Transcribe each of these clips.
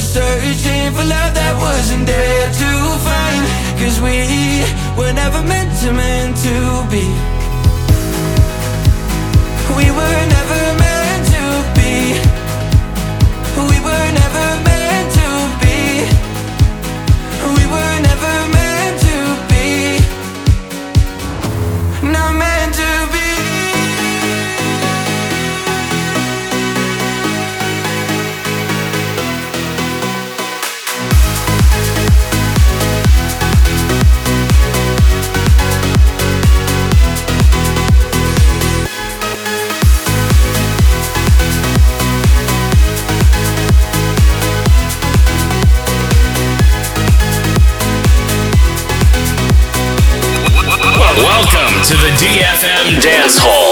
Searching for love that wasn't there to find. Cause we were never meant to, meant to be. We were never FM Dance Hall.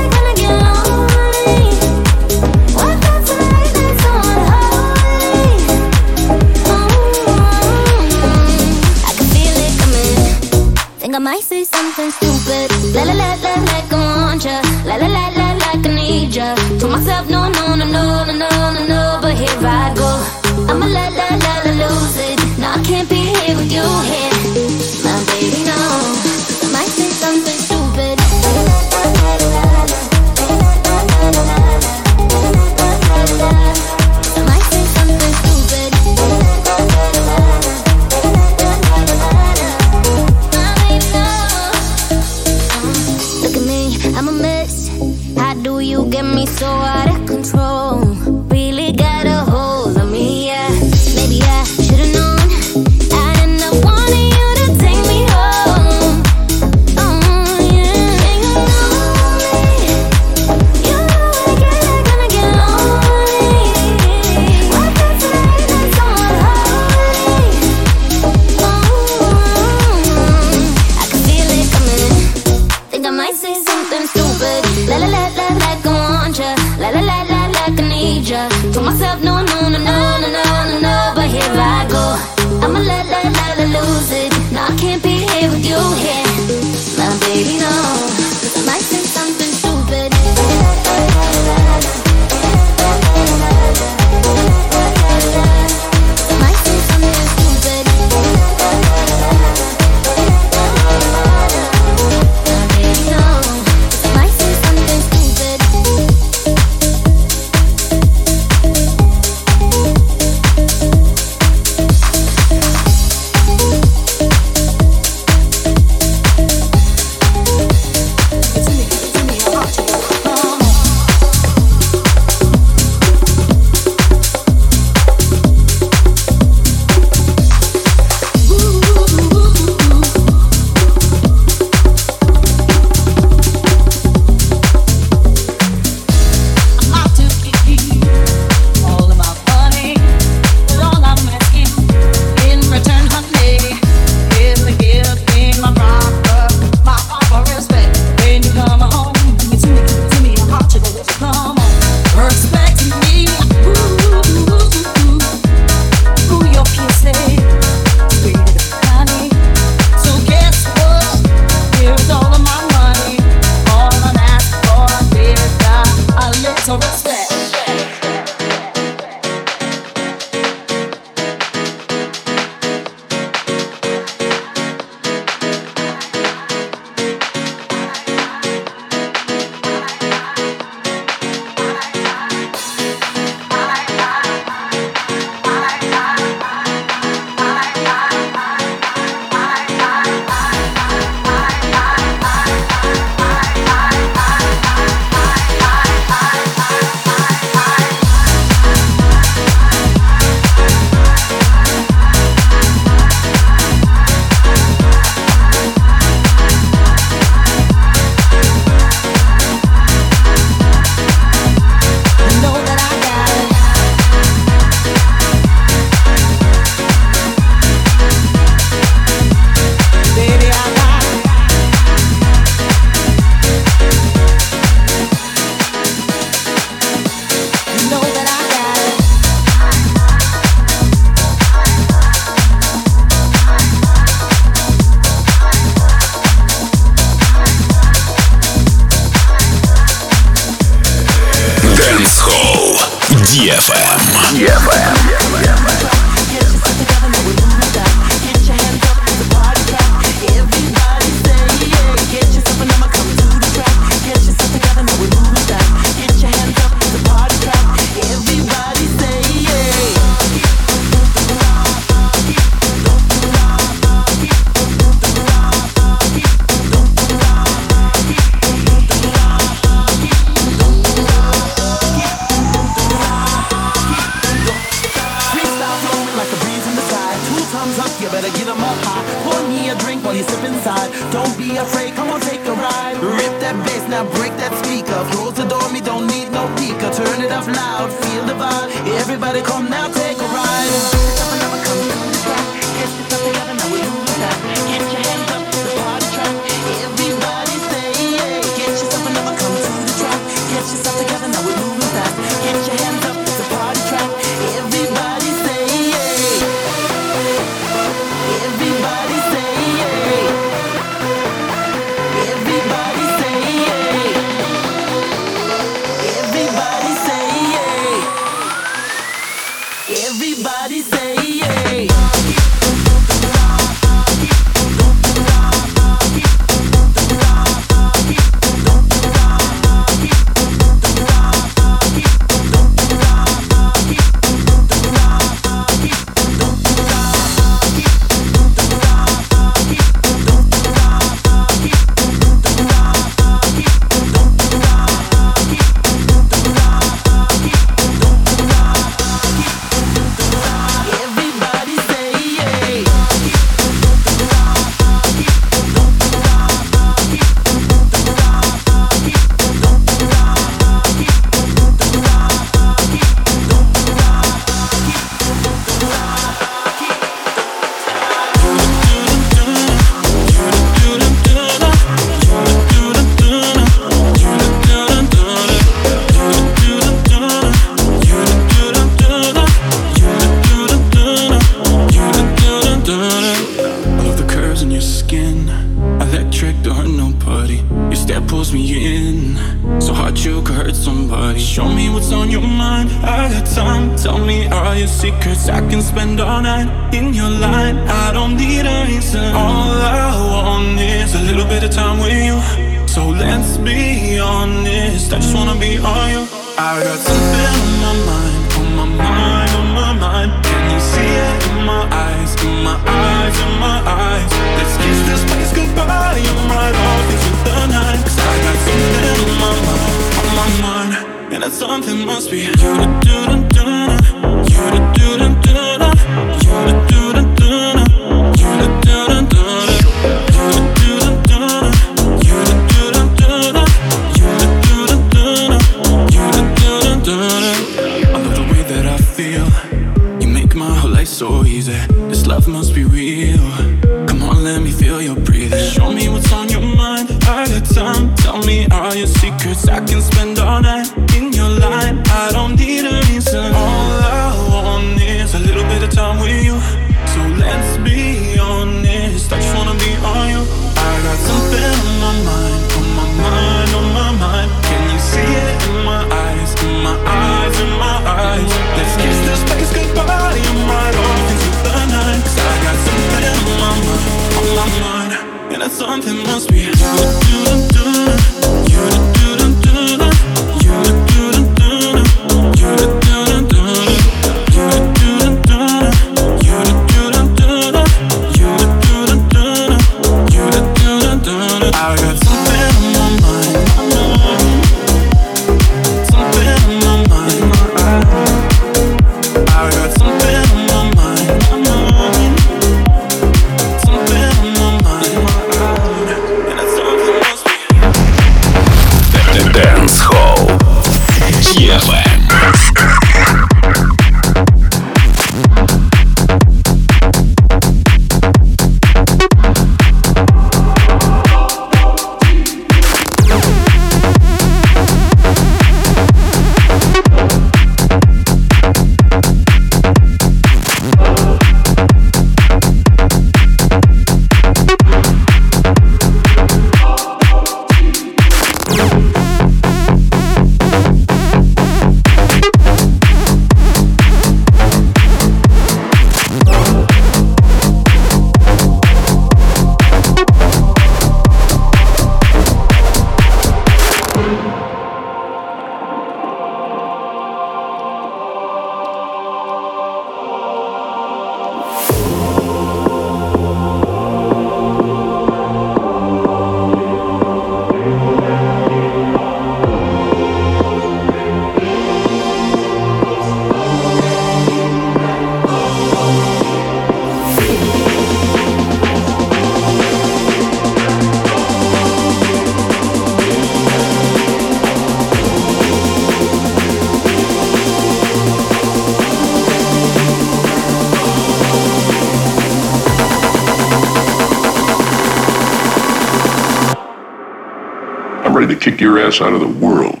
Kick your ass out of the world.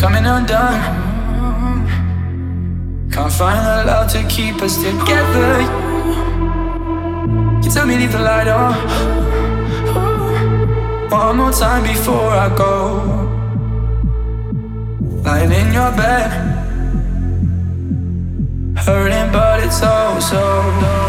coming undone. Can't find the love to keep us together. You tell me leave the light on. One more time before I go. Lying in your bed, hurting, but it's oh so. so.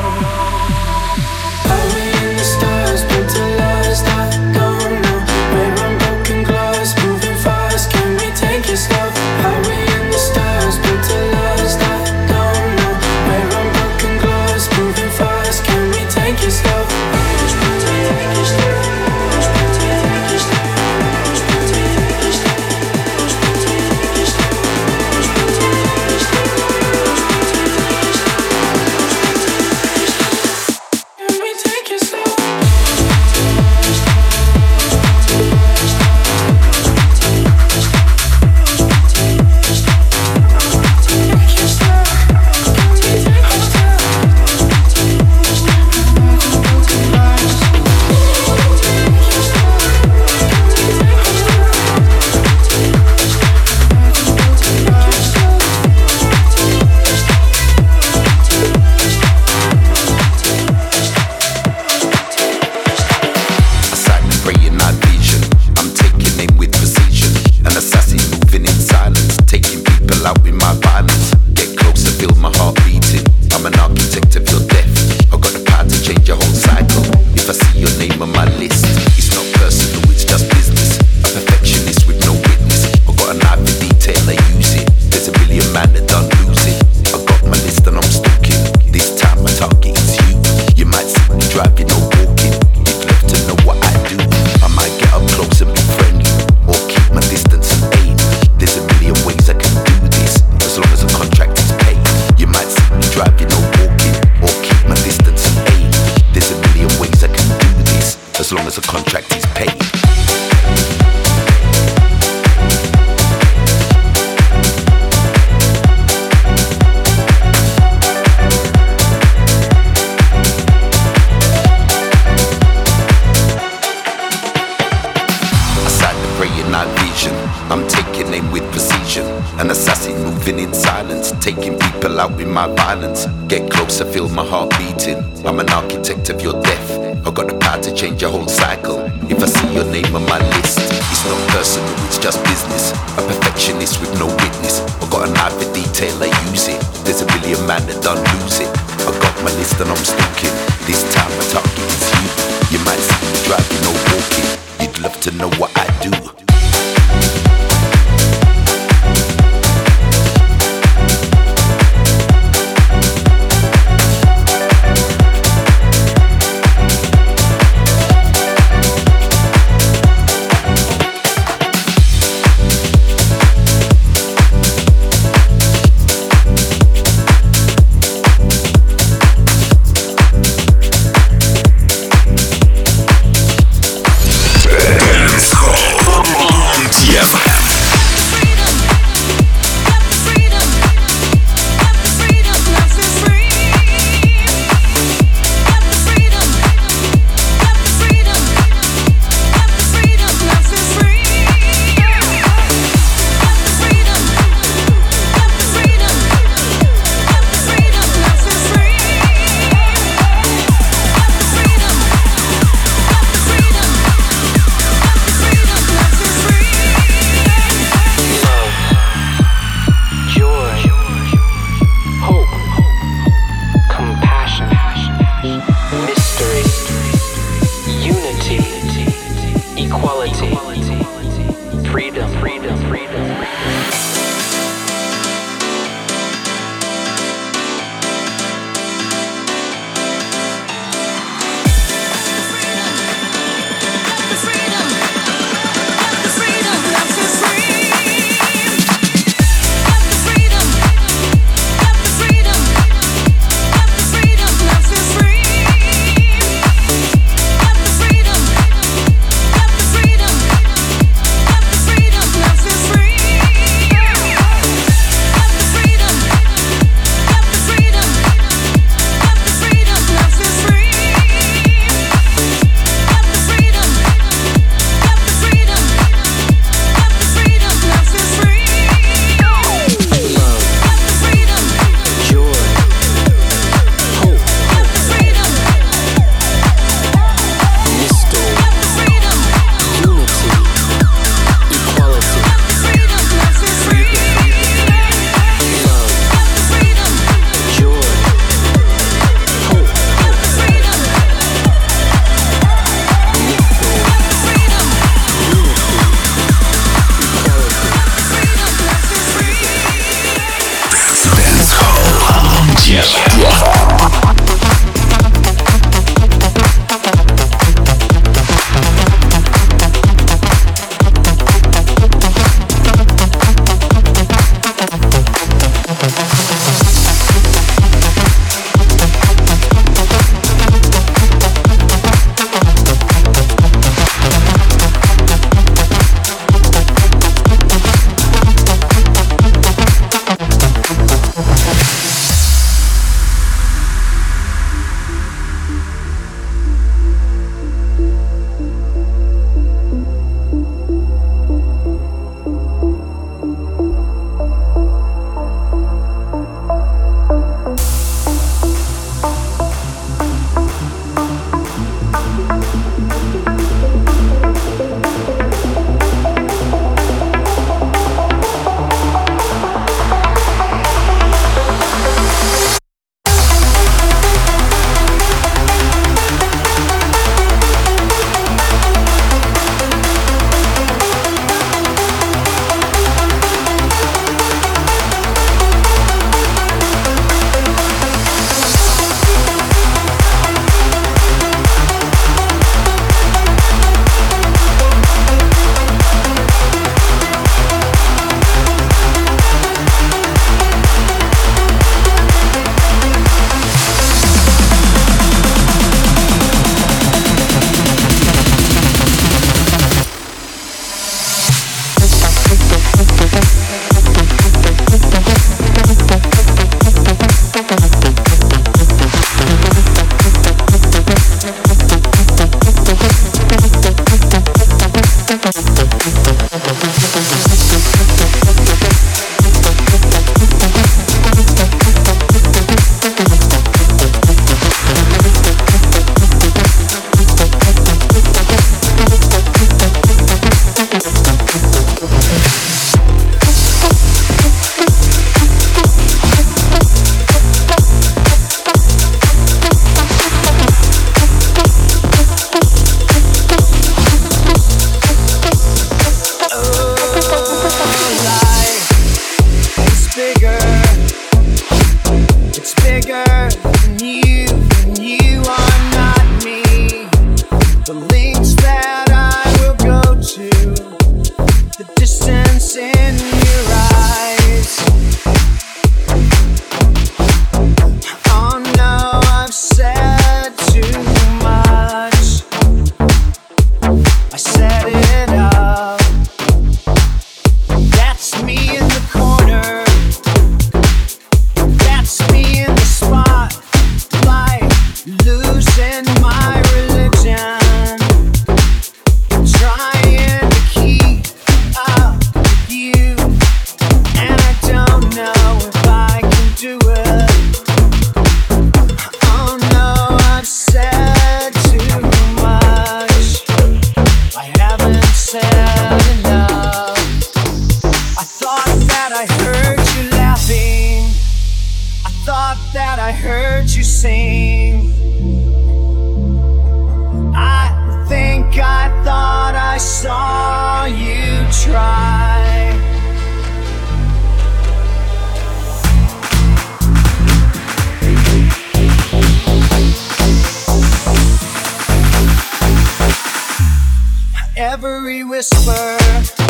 every whisper.